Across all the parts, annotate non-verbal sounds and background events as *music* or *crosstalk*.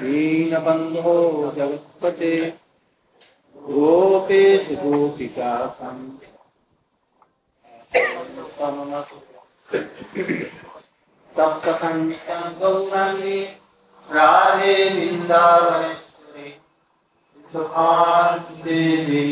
दीनबन्धो जगत्पते गोपेश गोपिका सप्तकण्ठं गौराङ्गे राधे वृन्दावनेश्वरी देवी।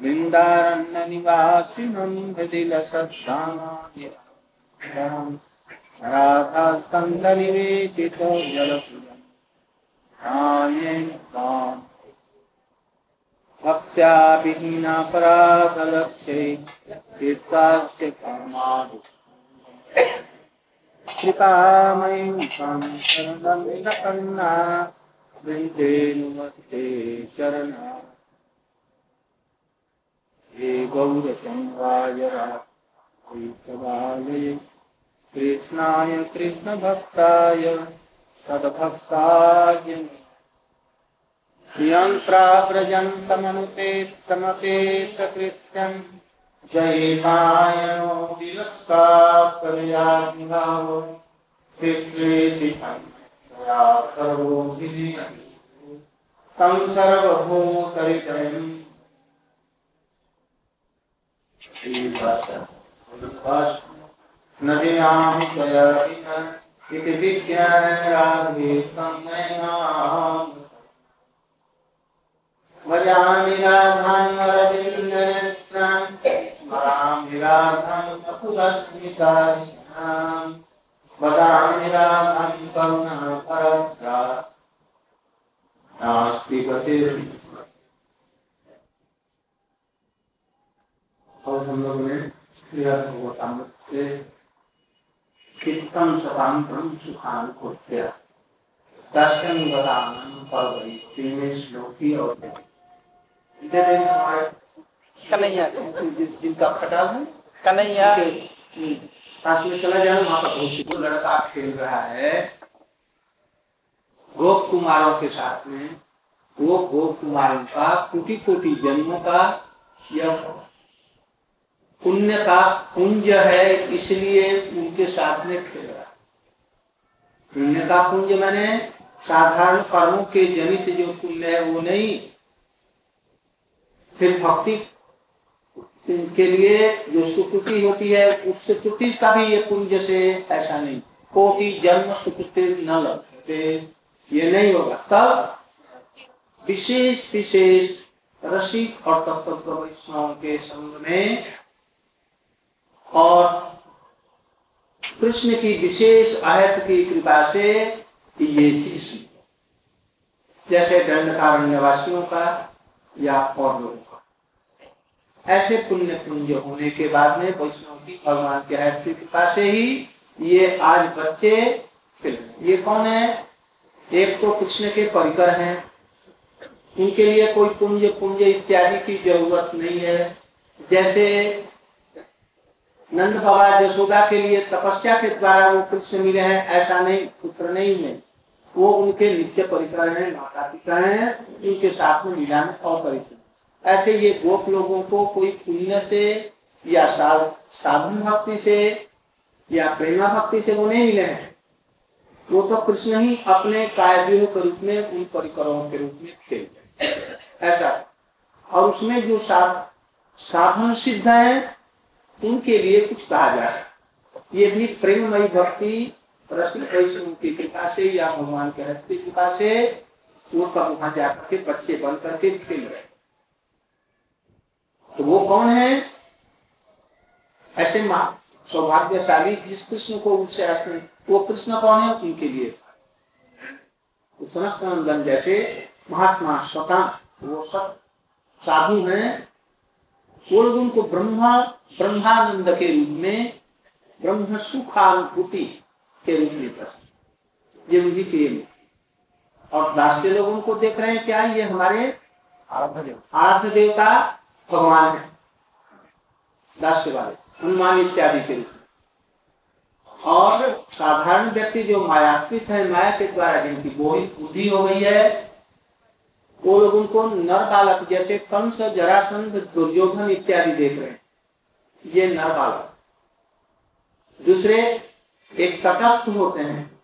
क्रिया वृन्दारण्यनिवासिनं हृदिलसत्सामादिरं राधास्कन्दनिवेदितो जलपुरं नायेन ताम् भक्त्या विहीनापराधलक्ष्ये चित्तास्य कर्मादि। कृपामयीं शरणं वृन्देनुमते चरणा हे गौरचन्द्राय राघवालये कृष्णाय कृष्णभक्ताय तद्भक्ताय यन्त्राव्रजन्तमनुपेत्तमपेतकृत्यम् जयमायनो विरस्तात्पर्याग्निभावो पितृति तं सर्वभूतरितयम् नदीयां त्वया इति विज्ञान राधे भजामि राधाम् अरविन्दनेत्राम् वदामि राधाम् अकुलस्मितास्याम् वदामि राधाम् करुणापरद्रा नास्ति गतिर् हम लोग ने से सुखान को किया। दर्शन बदानम पवई तीन श्लोकी और कन्हैया। जिनका है कन्हैया। पास में चला जाए वहाँ पर वो लड़का खेल रहा है। गोप कुमारों के साथ में वो गोप कुमारों का कोटि कोटि जन्मों का यह पुण्य का पुंज है, इसलिए उनके साथ में खेल रहा। पुण्य का पुंज मैंने साधारण कर्मों के जनित जो पुण्य है, वो नहीं। फिर भक्ति के लिए जो सुकृति होती है, उस सुकृति का भी ये पुण्य से ऐसा नहीं। कोटि जन्म सुकृति न लगते ये नहीं होगा। तब विशेष विशेष रसिक और तत्व के संग में और कृष्ण की विशेष आयत की कृपा से ये चीज़ जैसे दंडकारण्यवासियों का या और लोगों का। ऐसे पुण्य पुंज होने के बाद में वैष्णव की भगवान की आयत की कृपा से ही ये आज बच्चे ये कौन है? एक तो कृष्ण के परिकर हैं। उनके लिए कोई पुंज पुंज इत्यादि की ज़रूरत नहीं है। जैसे नंद बाबा यशोदा के लिए तपस्या के द्वारा वो कृष्ण मिले हैं, ऐसा नहीं, पुत्र नहीं है। वो उनके नित्य परिकर हैं, माता पिता हैं, उनके साथ में लीला में अपरिचित। ऐसे ये गोप लोगों को कोई पुण्य से या साधन भक्ति से या प्रेमा भक्ति से वो नहीं मिले हैं। वो तो कृष्ण ही अपने कायव्यूह के रूप में, उन परिकरों के रूप में खेल ऐसा। और उसमें जो साधन सिद्ध है उनके लिए कुछ कहा जाए ये भी प्रेममयी भक्ति, रसिक वैष्णव की कृपा से या भगवान के हस्त की कृपा से वो कब वहाँ जाकर के बच्चे बन करके खेल रहे तो वो कौन है? ऐसे माँ सौभाग्यशाली जिस कृष्ण को उससे वो कृष्ण कौन है उनके लिए? तो जैसे महात्मा स्वतः वो सब साधु हैं। वो लोग उनको ब्रह्मा ब्रह्मानंद के रूप में ब्रह्म सुखानुभूति के रूप में प्रश्न ये उनकी प्रिय और दास्य लोग उनको देख रहे हैं क्या ये हमारे आराध्य देवता? भगवान है। दास्य वाले हनुमान इत्यादि के रूप में। और साधारण व्यक्ति जो मायाश्रित है माया के द्वारा जिनकी बोहित बुद्धि हो गई है वो लोग उनको नर बालक जैसे कंस, जरासंध, दुर्योधन इत्यादि देख रहे हैं। ये नर बालक। दूसरे एक तटस्थ होते हैं।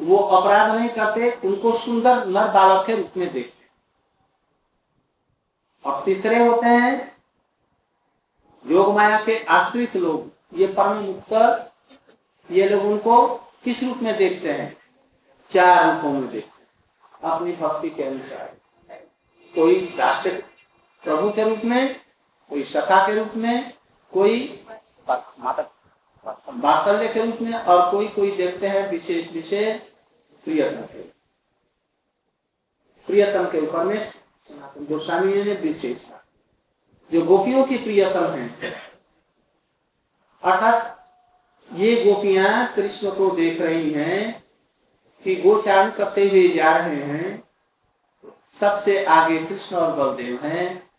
वो अपराध नहीं करते, उनको सुंदर नर बालक के रूप में देखते और तीसरे होते हैं, योग माया के आश्रित लोग। ये परम मुक्त, ये लोग उनको किस रूप में देखते हैं? चार रूपों में देखते अपनी भक्ति के अनुसार। कोई राष्ट्र प्रभु के रूप में, कोई सखा के रूप में, कोई वात्सल्य के रूप में, और कोई कोई देखते हैं विशेष विशेष प्रियतम के। प्रियतम के ऊपर में सनातन गोस्वामी ने विशेष जो गोपियों की प्रियतम है, अर्थात ये गोपियाँ कृष्ण को देख रही हैं कि गोचारण करते हुए जा रहे हैं, सबसे आगे कृष्ण और बलदेव हैं।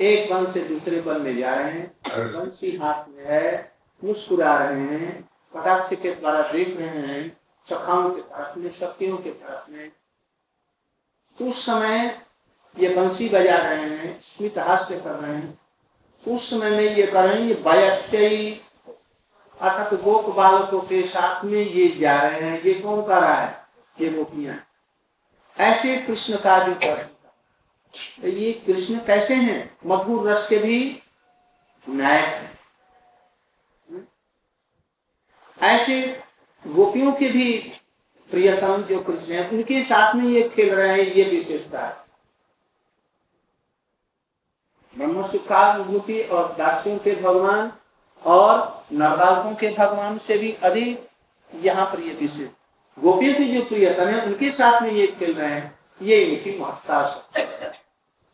एक वन से दूसरे वन में जा रहे हैं। वंशी हाथ में है, मुस्कुरा रहे हैं, कटाक्ष के द्वारा देख रहे हैं सखाओं के तरफ़ में, शक्तियों के तरफ़ में। उस समय ये बंसी बजा रहे हैं, स्मित हास्य कर रहे हैं। उस समय में ये कर रहे हैं ये अर्थात गोप बालकों के साथ में ये जा रहे हैं, ये कौन कर रहा है? ये गोपियाँ। ऐसे कृष्ण का जो तो ये कृष्ण कैसे हैं? मधुर रस के भी नायक है। ऐसे गोपियों के भी प्रियतम जो कृष्ण है, उनके साथ में ये खेल रहे हैं, ये विशेषता है। ब्रह्म सुखानुभूति और दासियों के भगवान और नरबालकों के भगवान से भी अधिक यहाँ पर ये विशेष गोपियों की जो प्रियतम है उनके साथ में ये खेल रहे हैं ये इनकी महत्ता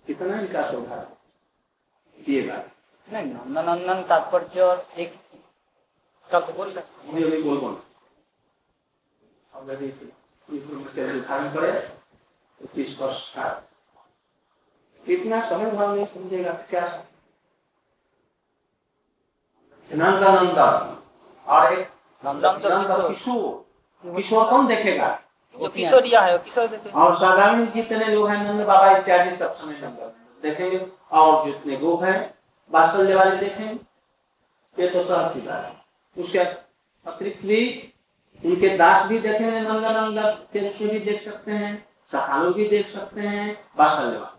कितना इनका स्वभाव ये बात। नहीं नंदन तात्पर्य और एक कब बोल रहे बोल बोल। उदाहरण करे तो तीस वर्ष का। इतना समय भाव नहीं समझेगा क्या नंदा और एक किशोर किशोर कौन देखेगा? जो किशोरिया है किशोर देखे। और साधारण जितने लोग हैं नंद बाबा इत्यादि सब समय नंदा। देखेंगे और जितने गोप हैं बात्सल्य वाले देखेंगे। ये तो सहज सीधा है। उसके अतिरिक्त भी उनके दास भी देखेंगे नंदा नंदा के रूप में भी देख सकते हैं सखालो भी देख सकते हैं बासल्यवा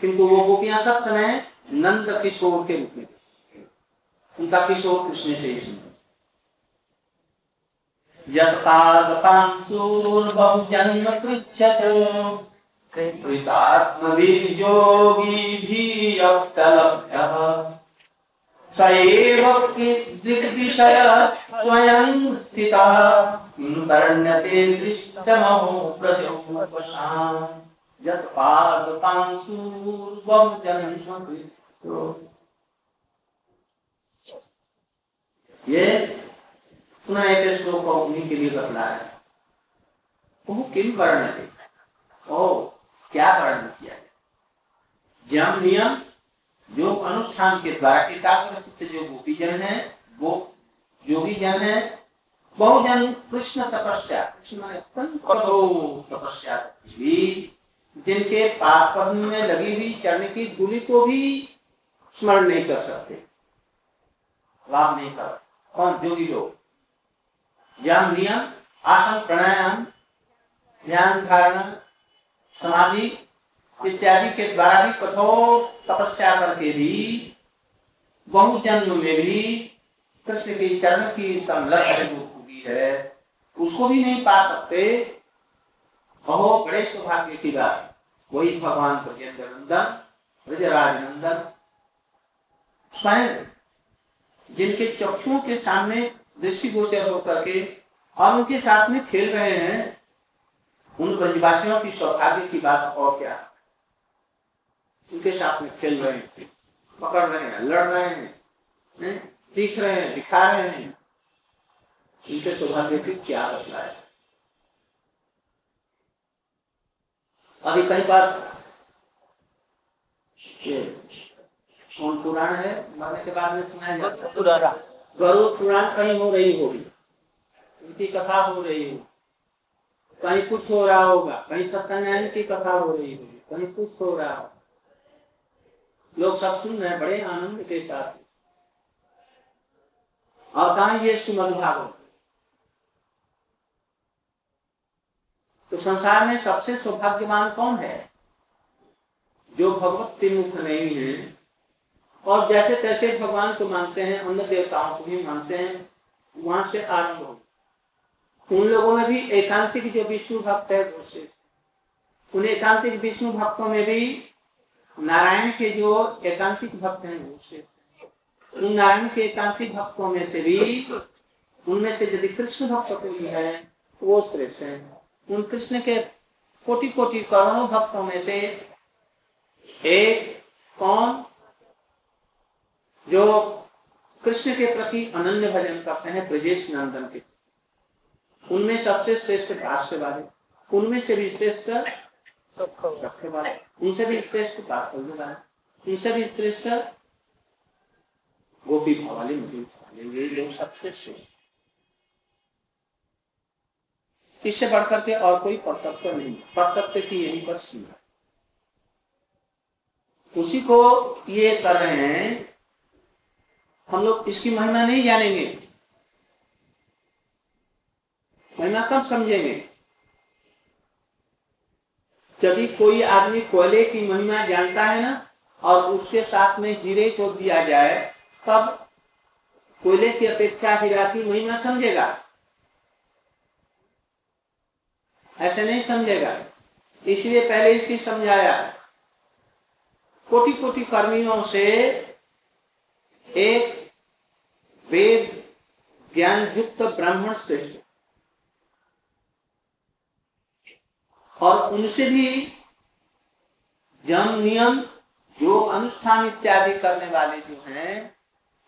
किंतु वो गोपियाँ सब समय नंद किशोर के रूप में। उनका किशोर कृष्ण से ही बहुजन्म पृच्छत कृतात्मवियोगी भी दिग्विषय स्वयं स्थितः दृष्टमहो प्रजोपशान् यत्पादपांशूर्वं ये पुनः एक श्लोक उन्हीं के लिए बतला है। वो किम वर्ण थे? ओ क्या वर्ण किया जम नियम, जो अनुष्ठान के द्वारा एकाग्र जो गोपी जन है, वो योगी जन है, बहुजन कृष्ण तपस्या कृष्ण तपस्या भी जिनके पाप में लगी हुई चरण की धूलि को भी स्मरण नहीं कर सकते। लाभ नहीं कर कौन योगी लोग ज्ञान नियम, आसन, प्राणायाम, ध्यान, धारणा, समाधि इत्यादि के द्वारा भी कठोर तपस्या करके भी बहु जन्म में भी कृष्ण के चरण की संलग्न जो हुई है, उसको भी नहीं पा सकते। बहुत बड़े सौभाग्य की बात। वही भगवान ब्रजेंद्र नंदन, ब्रजराज नंदन, स्वयं जिनके चक्षुओं के सामने दृष्टिगोचर होकर के और उनके साथ में खेल रहे हैं, उन ब्रजवासियों की सौभाग्य की बात और क्या? उनके साथ में खेल रहे हैं, पकड़ रहे हैं, लड़ रहे हैं सीख रहे हैं, दिखा रहे हैं। उनके सौभाग्य की क्या बदला है अभी कई बार कौन पुराण है मरने के बाद में सुनाया जाता है। गरुड़ पुराण कहीं हो रही होगी। उनकी कथा हो रही होगी। कहीं कुछ हो रहा होगा। कहीं सत्यनारायण की कथा हो रही होगी। कहीं कुछ हो रहा होगा। लोग सब सुन रहे बड़े आनंद के साथ। और कहा ये सुमन भागवत तो संसार में सबसे सौभाग्यवान कौन है? जो भगवत तिमुख नहीं है और जैसे तैसे भगवान को मानते हैं, अन्य देवताओं को भी मानते हैं, वहाँ से आरंभ हो उन लोगों में भी एकांतिक जो विष्णु भक्त है, वो से। उन एकांतिक विष्णु भक्तों में भी नारायण के जो एकांतिक भक्त हैं, वो से। उन नारायण के एकांतिक भक्तों में से भी, उनमें से यदि कृष्ण भक्त कोई है, वो श्रेष्ठ है। उन कृष्ण के कोटि कोटि करोड़ों भक्तों में से एक कौन जो कृष्ण के प्रति अनन्य भजन करते हैं ब्रजेश नंदन के। उनमें सबसे श्रेष्ठ भाष्यवादी, उनमें से भी श्रेष्ठ रखेवादी उनसे भी श्रेष्ठ वास्तव्यवादी उनसे भी श्रेष्ठ गोपी भवाली, मुझे ये लोग सबसे श्रेष्ठ। इससे बढ़कर के और कोई परतत्व नहीं, परतत्व की यही पर सीमा। उसी को ये कर रहे हैं हम लोग इसकी महिमा नहीं जानेंगे। महिमा कब समझेंगे? यदि कोई आदमी कोयले की महिमा जानता है ना, और उसके साथ में हीरे को दिया जाए, तब कोयले की अपेक्षा हीरा की महिमा समझेगा। ऐसे नहीं समझेगा। इसलिए पहले इसकी समझाया। कोटि कोटि कर्मियों से एक वेद ज्ञान युक्त ब्राह्मण श्रेष्ठ। और उनसे भी जम नियम योग अनुष्ठान इत्यादि करने वाले जो हैं,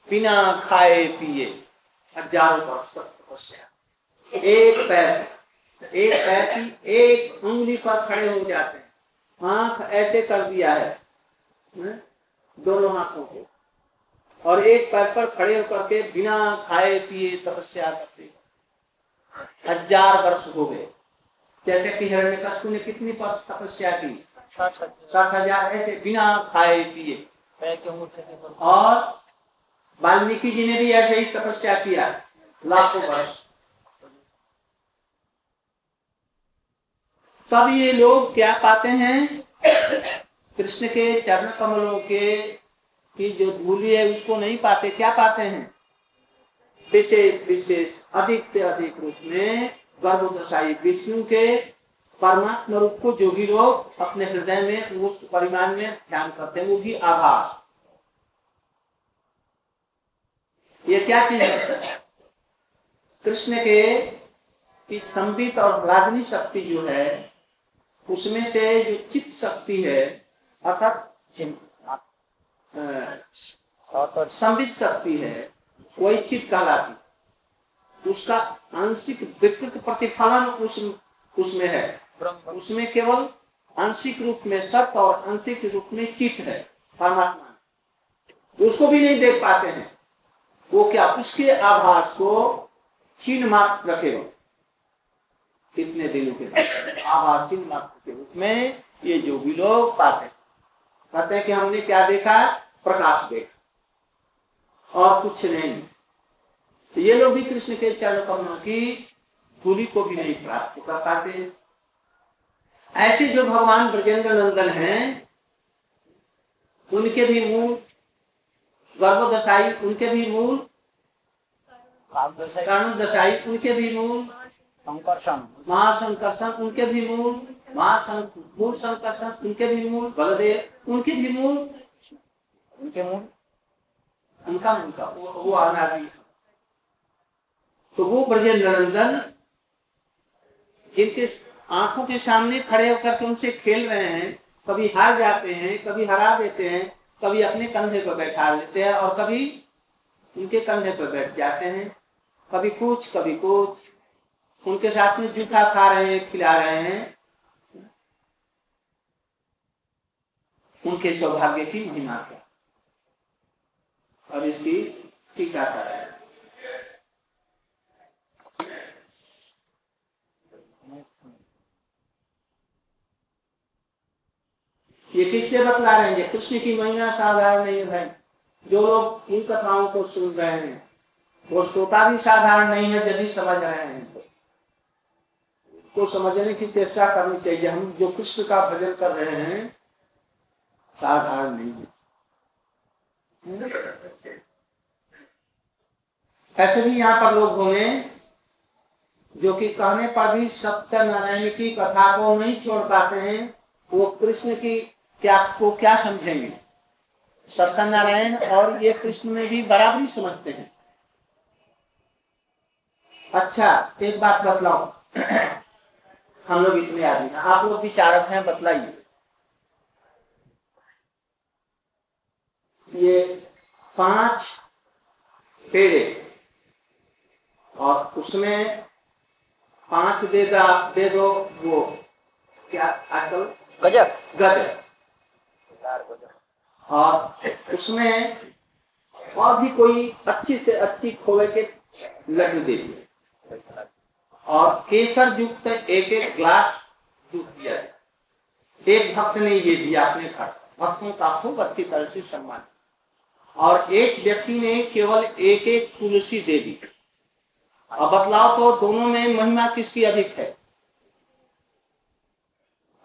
बिना खाए, पिए, हज़ारों वर्ष तक तपस्या एक पैर एक पैर की एक उंगली पर खड़े हो जाते हैं। आँख ऐसे कर दिया है? दोनों हाथों को। और एक पैर पर खड़े होकर के बिना खाए पिए तपस्या करते हज़ार वर्ष हो गए। जैसे कि हिरण्य कशु ने कितनी वर्ष तपस्या की? साठ हज़ार। ऐसे बिना खाए पिए। और वाल्मीकि जी ने भी ऐसे ही तपस्या किया लाखों वर्ष। तब ये लोग क्या पाते हैं? कृष्ण के चरण कमलों के की जो धूली है उसको नहीं पाते, क्या पाते हैं? विशेष विशेष, अधिक से अधिक रूप में गर्भोदशाई विष्णु के परमात्मा रूप को जो भी लोग अपने हृदय में, उस परिमाण में ध्यान करते हैं, वो भी आभास। ये क्या चीज़ है? कृष्ण के की संबित और रागनी शक्ति जो है, उसमें से जो चित्त शक्ति है, अर्थात संबित शक्ति है वही चित्त कहलाती उसका आंशिक विकृत प्रतिफलन उस उसमें है। उसमें केवल आंशिक रूप में सत्य और आंशिक रूप में चित्त है, परमात्मा उसको भी नहीं देख पाते हैं। वो क्या उसके आभास को चिन्ह मात्र रखेगा कितने दिनों के आभास चिन्ह मात्र के रूप में ये जो भी लोग पाते कहते हैं कि हमने क्या देखा? प्रकाश देखा। और कुछ नहीं। तो ये लोग भी कृष्ण के चरण कमलों की धूली को भी नहीं प्राप्त कर पाते। ऐसे जो भगवान ब्रजेंद्र नंदन हैं उनके भी मूल गर्भदशाई उनके भी मूल दशाई उनके भी मूल संकर्षण। महाशंकर्षण उनके भी मूल मूल संकर्षण उनके भी मूल बलदेव उनके भी मूल उनके मूल उनका उनका वो, वो अनादि तो वो ब्रजेंद्र नंदन जिनके आँखों के सामने खड़े होकर के उनसे खेल रहे हैं कभी हार जाते हैं कभी हरा देते हैं कभी अपने कंधे पर बैठा लेते हैं और कभी उनके कंधे पर बैठ जाते हैं। कभी कुछ कभी कुछ। उनके साथ में जूठा खा रहे हैं खिला रहे हैं। उनके सौभाग्य की महिमा और इसकी टीका कर। रहे ये किससे बतला रहे हैं कृष्ण की महिमा साधारण नहीं है जो लोग इन कथाओं को सुन रहे हैं, वो श्रोता भी साधारण नहीं है यदि समझ रहे हैं। तो समझने की चेष्टा करनी चाहिए। हम जो कृष्ण का भजन कर रहे हैं, साधारण नहीं है। ऐसे भी यहाँ पर लोग होंगे जो कि कहने पर भी सत्य नारायण की कथा को नहीं छोड़ पाते हैं, वो कृष्ण की क्या, को क्या समझेंगे? सत्यनारायण और ये कृष्ण में भी बराबरी समझते हैं। अच्छा एक बात बतलाओ। *clears throat* हम लोग इतने आदमी आप लोग विचारक हैं, बतलाइए। ये पाँच पेड़े और उसमें पाँच दे दे दो वो। क्या आजकल गजब गजब और उसमें और भी कोई अच्छी से अच्छी खोए के लड्डू दे दिए। और केसर युक्त एक एक ग्लास दूध दिया। एक भक्त ने ये दिया अपने घर। भक्तों का खूब अच्छी तरह से सम्मान और एक व्यक्ति ने केवल एक एक तुलसी दे दी। अब बदलाव तो दोनों में महिमा किसकी अधिक है?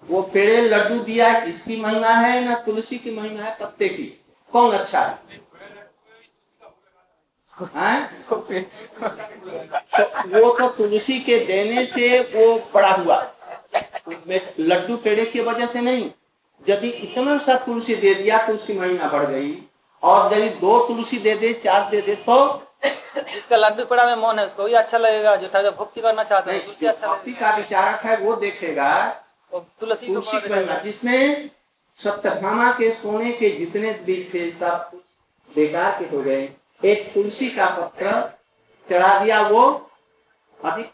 वो पेड़े लड्डू दिया इसकी महिमा है, ना तुलसी की महिमा है, पत्ते की? कौन अच्छा है? तो वो तो तुलसी के देने से वो बड़ा हुआ। लड्डू पेड़े की वजह से नहीं। यदि इतना सा तुलसी दे दिया तो उसकी महिमा बढ़ गई। और यदि दो तुलसी दे दे चार दे दे तो जिसका लड्डू पेड़ा में मन है उसको भी अच्छा लगेगा। जो था भक्ति करना चाहते हैं तुलसी अच्छा भक्ति का विचारक है वो देखेगा। तुलसी तुलसी करना जिसमें सप्तभामा के सोने के जितने बीज थे सब कुछ बेकार के हो गए। एक तुलसी का पत्र चढ़ा दिया वो अधिक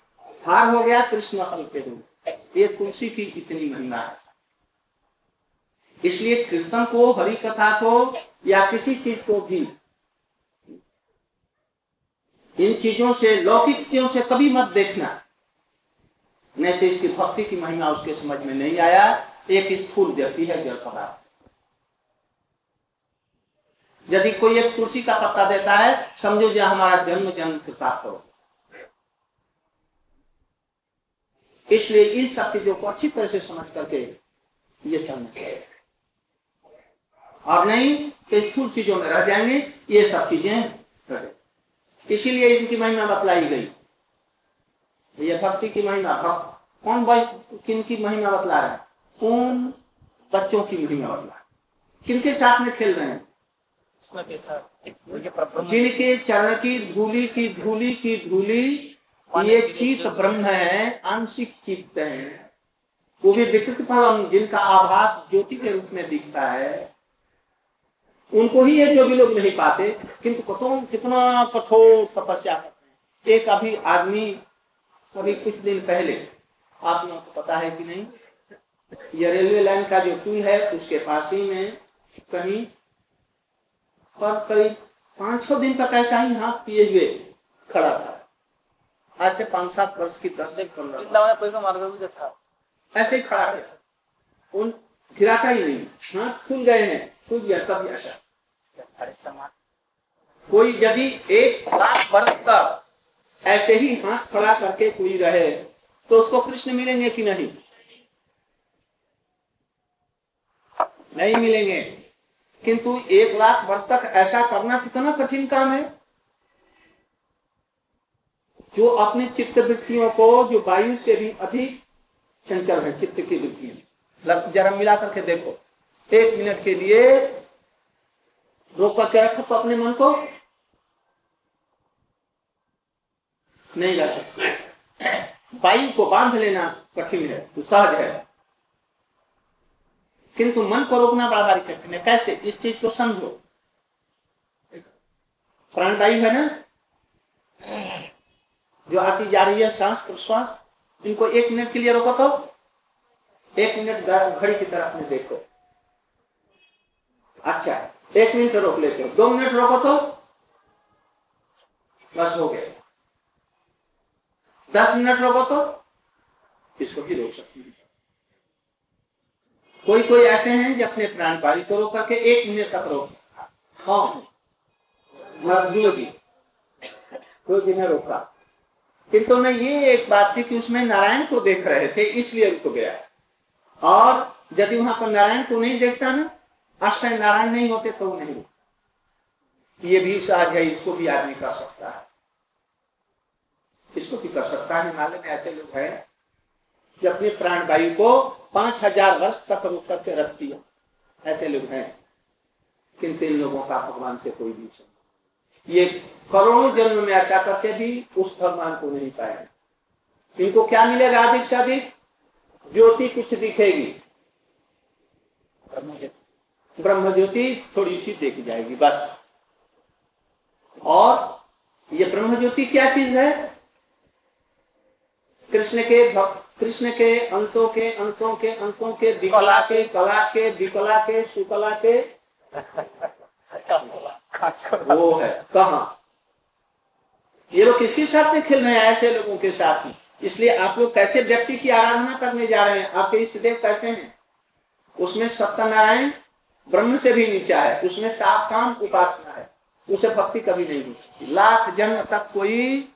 हार हो गया कृष्ण फल के रूप ये तुलसी की इतनी महिमा है। इसलिए कीर्तन को हरि कथा को या किसी चीज़ को भी, इन चीज़ों से, लौकिक चीज़ों से कभी मत देखना। नहीं तो इसकी भक्ति की महिमा उसके समझ में नहीं आया, एक स्थूल व्यक्ति है, जल पदार्थ यदि कोई एक तुलसी का पत्ता देता है, समझो जो हमारा जन्म जन्म के साथ हो। इसलिए इन सब चीज़ों को अच्छी तरह से समझ करके ये चलना चाहिए। और नहीं तो स्थूल चीज़ों में रह जाएँगे, ये सब चीज़ें इसीलिए इनकी महिमा बतलाई गई। ये भक्ति की महिमा भक्त कौन किन की महिमा बतला रहे हैं? कौन बच्चों की महिमा बतला किनके साथ में खेल रहे हैं? जिनके चरण की धूली की धूली की धूली, ये चित ब्रह्म है, आंशिक चित्त है। वो भी विकृत फलम जिनका आभास ज्योति के रूप में दिखता है। उनको ही है जो भी लोग नहीं पाते किंतु कितना कठोर तपस्या करते हैं। एक अभी आदमी अभी कुछ दिन पहले आप लोगों को पता है कि नहीं यह रेलवे लाइन का जो पुल है उसके पास ही में कहीं पर करीब पाँच छह दिन तक ऐसा ही हाथ पिए हुए खड़ा था। आज से पाँच सात वर्ष की दस दिन था ऐसे ही खड़ा था उन गिराता ही नहीं। हाथ खुल गए हैं खुल गया तब ऐसा कोई यदि एक लाख वर्ष तक ऐसे ही हाथ खड़ा करके कोई रहे तो उसको कृष्ण मिलेंगे कि नहीं? नहीं मिलेंगे। किंतु एक लाख वर्ष तक ऐसा करना कितना कठिन काम है? जो अपने चित्त वृत्तियों को, जो वायु से भी अधिक चंचल है, चित्त की वृत्तियाँ। जरा मिला करके देखो। एक मिनट के लिए रोक करके रखो अपने मन को? नहीं रख सकते। वायु को बाँध लेना कठिन है सहज है। किंतु मन को रोकना बड़ा भारी कठिन है। कैसे? इस चीज़ को समझो। प्राणदायी है ना? जो आती जा रही है सांस, प्रश्वास, इनको एक मिनट के लिए रोको तो। एक मिनट घड़ी की तरफ़ में देखो। अच्छा एक मिनट रोक लेते हो। दो मिनट रोको तो बस हो गया। दस मिनट रोको तो इसको भी रोक सकते हैं। कोई कोई ऐसे हैं जो अपने प्राण पारी को रोक करके एक मिनट तक रोक हाँ। जी कोई ने रोका। किंतु मैं ये एक बात थी कि उसमें नारायण को देख रहे थे, इसलिए रुक गया। और यदि वहाँ पर नारायण को नहीं देखता ना अष्टय नारायण नहीं होते तो नहीं ये भी सहज है, इसको भी आदमी कर सकता है। इसको भी कर सकता है, हिमालय में ऐसे लोग हैं जो अपने प्राण वायु को पाँच हज़ार वर्ष तक रुक करके रखती है ऐसे लोग हैं, किंतु इन लोगों का भगवान से कोई भी ये करोड़ों जन्म में ऐसा करके भी उस भगवान को नहीं पाए। इनको क्या मिलेगा अधिक से अधिक ज्योति कुछ दिखेगी। ब्रह्म ज्योति थोड़ी सी देखी जाएगी बस। और ये ब्रह्म ज्योति क्या चीज़ है? कृष्ण के कृष्ण के अंशों के अंशों के अंशों के विकला के कला के विकला के सुकला के। *laughs* वो है। कहा? ये लोग किसके साथ में खेल रहे हैं? ऐसे लोगों के साथ में। इसलिए आप लोग कैसे व्यक्ति की आराधना करने जा रहे हैं? आपके इष्ट देव कैसे हैं? उसमें सत्यनारायण ब्रह्म से भी नीचा है उसमें साफ़ काम उपासना है उसे भक्ति कभी नहीं हो सकती। लाख जन्म तक कोई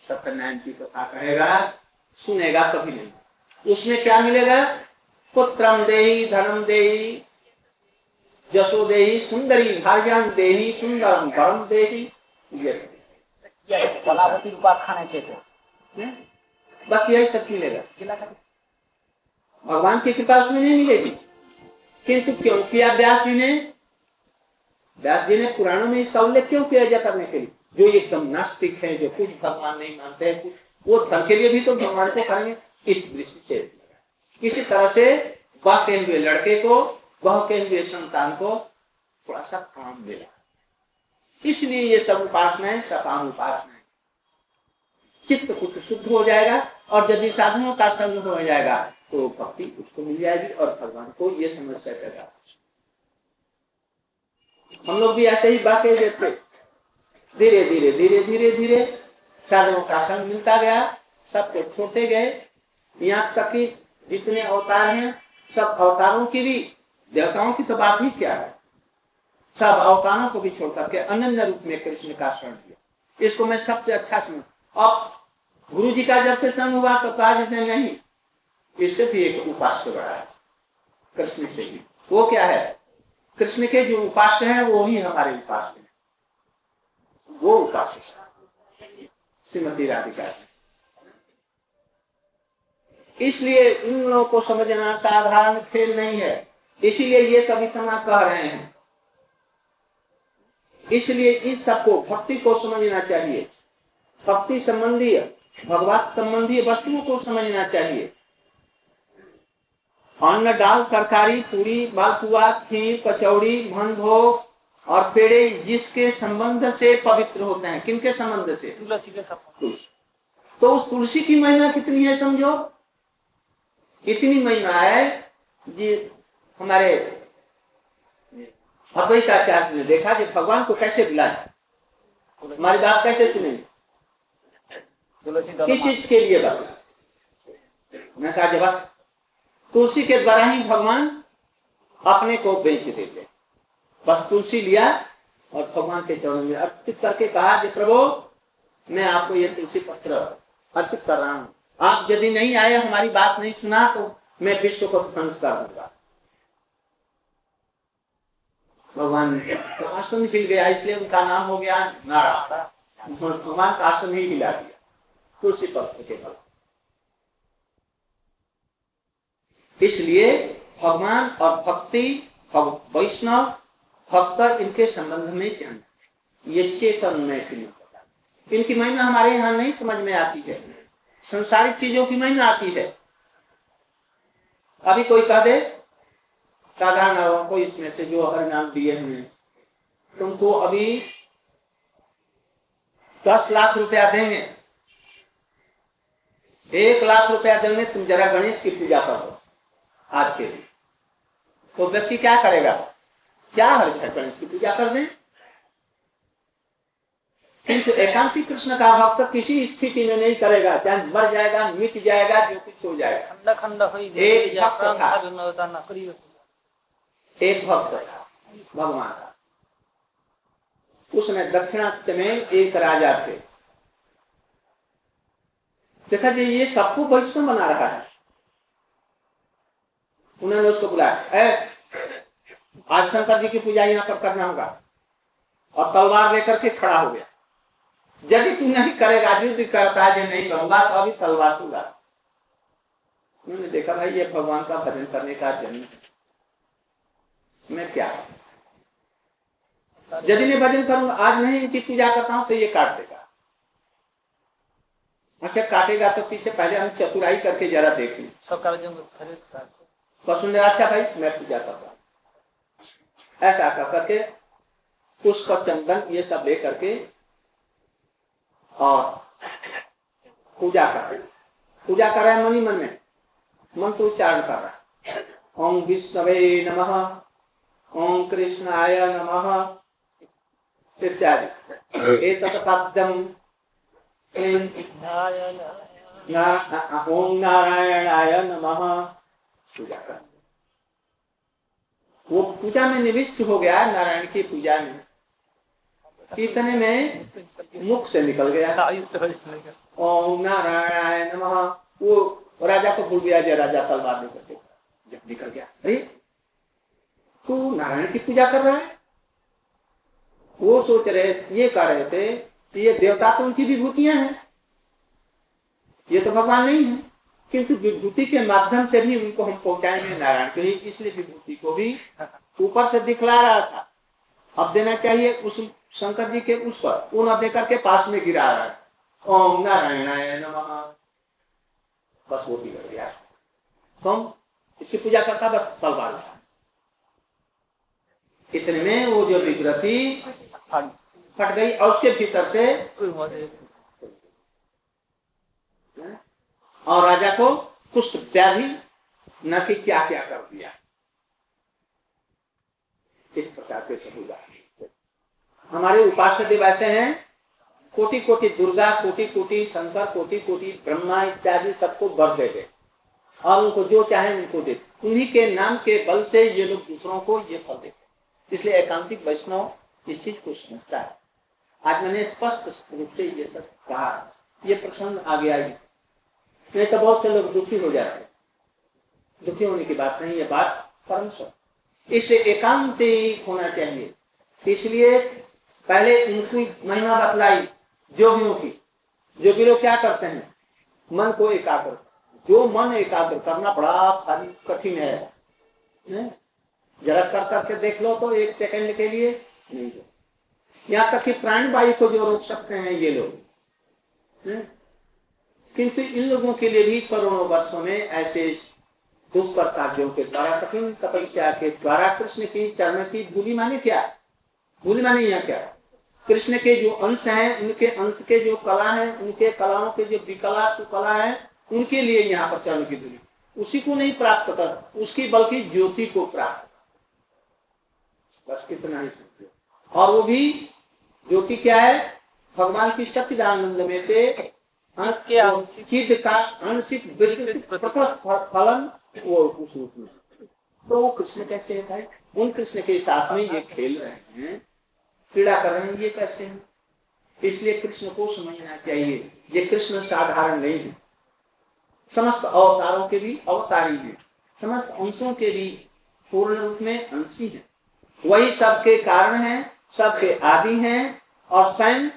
सत्यनारायण की कथा कहेगा सुनेगा कभी नहीं। उसमें क्या मिलेगा? पुत्रम देही धनम देही जसो देही सुंदरी भार्यान देही सुंदरम गरम देही कलावती चाहिए बस यही तक मिलेगा। भगवान की कृपा उसमें नहीं मिलेगी। किंतु क्यों किया व्यास जी ने? व्यास जी ने पुराणों में इसका उल्लेख क्यों किया जा करने के लिए? जो एकदम नास्तिक है, जो कुछ भगवान नहीं मानते हैं, कुछ, वो धन के लिए भी तो भगवान को करेंगे। इस दृष्टि से इसी तरह से बहते हुए लड़के को बहते हुए संतान को थोड़ा सा काम मिला। इसलिए ये सब उपासनाएँ, सकाम उपासनाएँ। चित्त कुछ शुद्ध हो जाएगा और यदि साधनों का संग हो जाएगा तो भक्ति उसको मिल जाएगी और भगवान को ये समस्या पैदा हम लोग भी ऐसे ही बातें देते धीरे धीरे धीरे धीरे धीरे साधनों का संग मिलता गया सबको छोटे गए। यहाँ तक कि जितने अवतार हैं, सब अवतारों की भी, देवताओं की तो बात ही क्या है? सब अवतारों को भी छोड़ करके अनन्य रूप में कृष्ण का शरण किया इसको मैं सबसे अच्छा समझ अब गुरु जी का जब से संग हुआ तो कहा जैसे नहीं। इससे भी एक उपास्य बड़ा है, कृष्ण से भी। वो क्या है? कृष्ण के जो उपास्य है, वो ही हमारे उपास्य है। वो उपास्य श्रीमती राधिका इसलिए इन लोगों को समझना साधारण खेल नहीं है। इसीलिए ये सब इतना कह रहे हैं। इसलिए इन सबको, भक्ति को समझना चाहिए। भक्ति संबंधी भगवत संबंधी वस्तुओं को समझना चाहिए। अन्न दाल तरकारी पूरी मालपुआ खीर कचौड़ी मन भोग और पेड़े जिसके संबंध से पवित्र होते हैं। किनके संबंध से? तुलसी के संबंध। तो उस तुलसी की महिमा कितनी है समझो? इतनी महिमा है जी हमारे अद्वैताचार्य ने देखा कि भगवान को कैसे बुलाया? हमारी बात कैसे सुने किस चीज़ के लिए मैं कहा, जब तुलसी के द्वारा ही भगवान अपने को बेच देते बस तुलसी लिया और भगवान के चरणों में अर्पित करके कहा कि प्रभु, मैं आपको ये तुलसी पत्र अर्पित कर रहा हूँ। आप यदि नहीं आए, हमारी बात नहीं सुना तो मैं विश्व को ध्वंस कर दूँगा। भगवान आसन हिल गया इसलिए उनका नाम हो गया नारा भगवान का आसन ही हिला दिया। तुलसी पत्र के इसलिए भगवान और भक्ति वैष्णव, भक्त इनके संबंध में जान ये चेतन में इनकी महिमा हमारे यहाँ नहीं समझ में आती है। संसारिक चीज़ों की महिमा आती है। अभी कोई कह दे साधारण को इसमें से जो हर नाम दिए हुए तुमको अभी दस लाख रुपया देंगे। एक लाख रुपया देंगे तुम जरा गणेश की पूजा करो आज के दिन। तो व्यक्ति क्या करेगा? क्या हर्ज है गणेश की पूजा कर दें? किंतु एकांति कृष्ण का भक्त किसी स्थिति में नहीं करेगा। चाहे मर जाएगा मिट जाएगा जो कुछ हो जाएगा। खंड खंड एक भक्त था। एक भक्त था भगवान का उसने दक्षिणात्य में एक राजा थे। देखा जी ये सबको वैष्णव बना रहा है। उन्होंने उसको बुलाया ए, आज शंकर जी की पूजा यहाँ पर करना होगा। और तलवार लेकर के खड़ा हो गया। यदि तू नहीं करेगा युद्ध करता है जो नहीं करूँगा तो अभी तलवार दूँगा उन्होंने देखा भाई ये भगवान का भजन करने का जन्म है। मैं क्या यदि मैं भजन करूँगा आज नहीं इनकी पूजा करता हूँ तो ये काट देगा। अच्छा काटेगा तो पीछे पहले हम चतुराई करके जरा देख। लें सुन अच्छा भाई मैं पूजा करता हूँ। ऐसा कर करके पुष्प चंदन ये सब ले करके और पूजा कर रहे पूजा कर रहे हैं मनी मन में। मंत्र उच्चारण कर रहा है। ओम विष्णवे नमः ओम कृष्णाय नमः इत्यादि। एक पद्यम ओम नारायणाय नमः पूजा कर वो पूजा में निविष्ट हो गया नारायण की पूजा में इतने में मुख से निकल गया ओम नारायण नमः वो राजा को भूल गया जय राजा तलवार लेकर जब निकल गया अरे तू नारायण की पूजा कर रहा है। वो सोच रहे, ये कह रहे थे कि ये देवता तो उनकी विभूतियाँ हैं। ये तो भगवान नहीं है। किंतु विभूति के माध्यम से भी उनको हम पहुंचाएँगे नारायण को इसलिए विभूति को भी ऊपर से दिखला रहा था। अब देना चाहिए उस शंकर जी के उस पर। वो न देकर के पास में गिरा रहा है। ओम नारायण नमः। बस वो भी बिगड़ गया। कम इसकी पूजा करता बस तलवार इतने में वो जो विग्रति फट गई और उसके भीतर से और राजा को कुष्ठ व्याधि न कि क्या क्या कर दिया। इस प्रकार के सब हमारे उपास्य देव ऐसे हैं कोटि कोटि दुर्गा कोटि कोटि शंकर कोटि कोटि ब्रह्मा इत्यादि सबको बर दे गए और उनको जो चाहे उनको दे। उन्हीं के नाम के बल से ये लोग दूसरों को ये फल देते इसलिए एकांतिक वैष्णव इस चीज़ को समझता है। आज मैंने स्पष्ट रूप से ये सब कहा। ये प्रसंग आ गया नहीं तो बहुत से लोग दुखी हो जाते दुखी होने की बात नहीं है बात परम इसलिए एकांत होना चाहिए। इसलिए पहले उनकी महिमा बतलाई जोगियों की। जोगी लोग क्या करते हैं? मन को एकाग्र। जो मन एकाग्र करना बड़ा भारी कठिन है। जरा कर करके देख लो तो एक सेकंड के लिए नहीं। यहाँ तक कि प्राण वायु को जो रोक सकते हैं ये लोग। किंतु इन लोगों के लिए भी करोड़ों वर्षों में ऐसे दुष्प्रतापियों के द्वारा, कठिन तपस्या के द्वारा कृष्ण की चरण की भूली माने क्या? भूली माने यहाँ क्या? कृष्ण के जो अंश हैं, उनके अंश के जो कला है, उनके कलाओं के जो विकला कला है, उनके लिए यहाँ पर चरण की दूरी उसी को नहीं प्राप्त कर, उसकी बल्कि ज्योति को प्राप्त बस कितना ही सोचिए। और वो भी ज्योति क्या है? भगवान की सच्चिदानंद में से चिद का अनसित फलन वो उस रूप में। तो वो कृष्ण कैसे है उन कृष्ण के साथ में ये खेल रहे हैं। क्रीड़ा कर रहे हैं ये कैसे हैं? इसलिए कृष्ण को समझना चाहिए। ये कृष्ण साधारण नहीं है। समस्त अवतारों के भी अवतारी हैं। समस्त अंशों के भी पूर्ण रूप में अंशी हैं। वही सबके कारण है सबके आदि हैं और स्वयं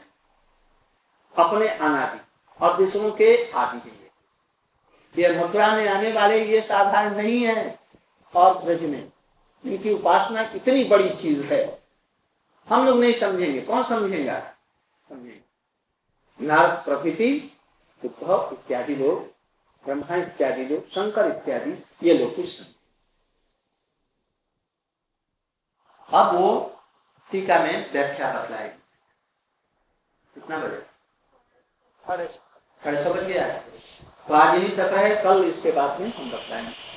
अपने अनादि, और दूसरों के आदि हैं ये मुद्रा में आने वाले ये साधारण नहीं है, और ब्रज में इनकी उपासना कितनी बड़ी चीज़ है। हम लोग नहीं समझेंगे। कौन समझेगा? नारद प्रकृति उद्धव इत्यादि लोग, ब्रह्मा इत्यादि लोग, शंकर इत्यादि, ये लोग कुछ समझे अब वो टीका में व्याख्या बतलाएगी कितना बजे? साढ़े सौ बज गया। तो आज यही तक है कल इसके बाद में हम बतलाएँगे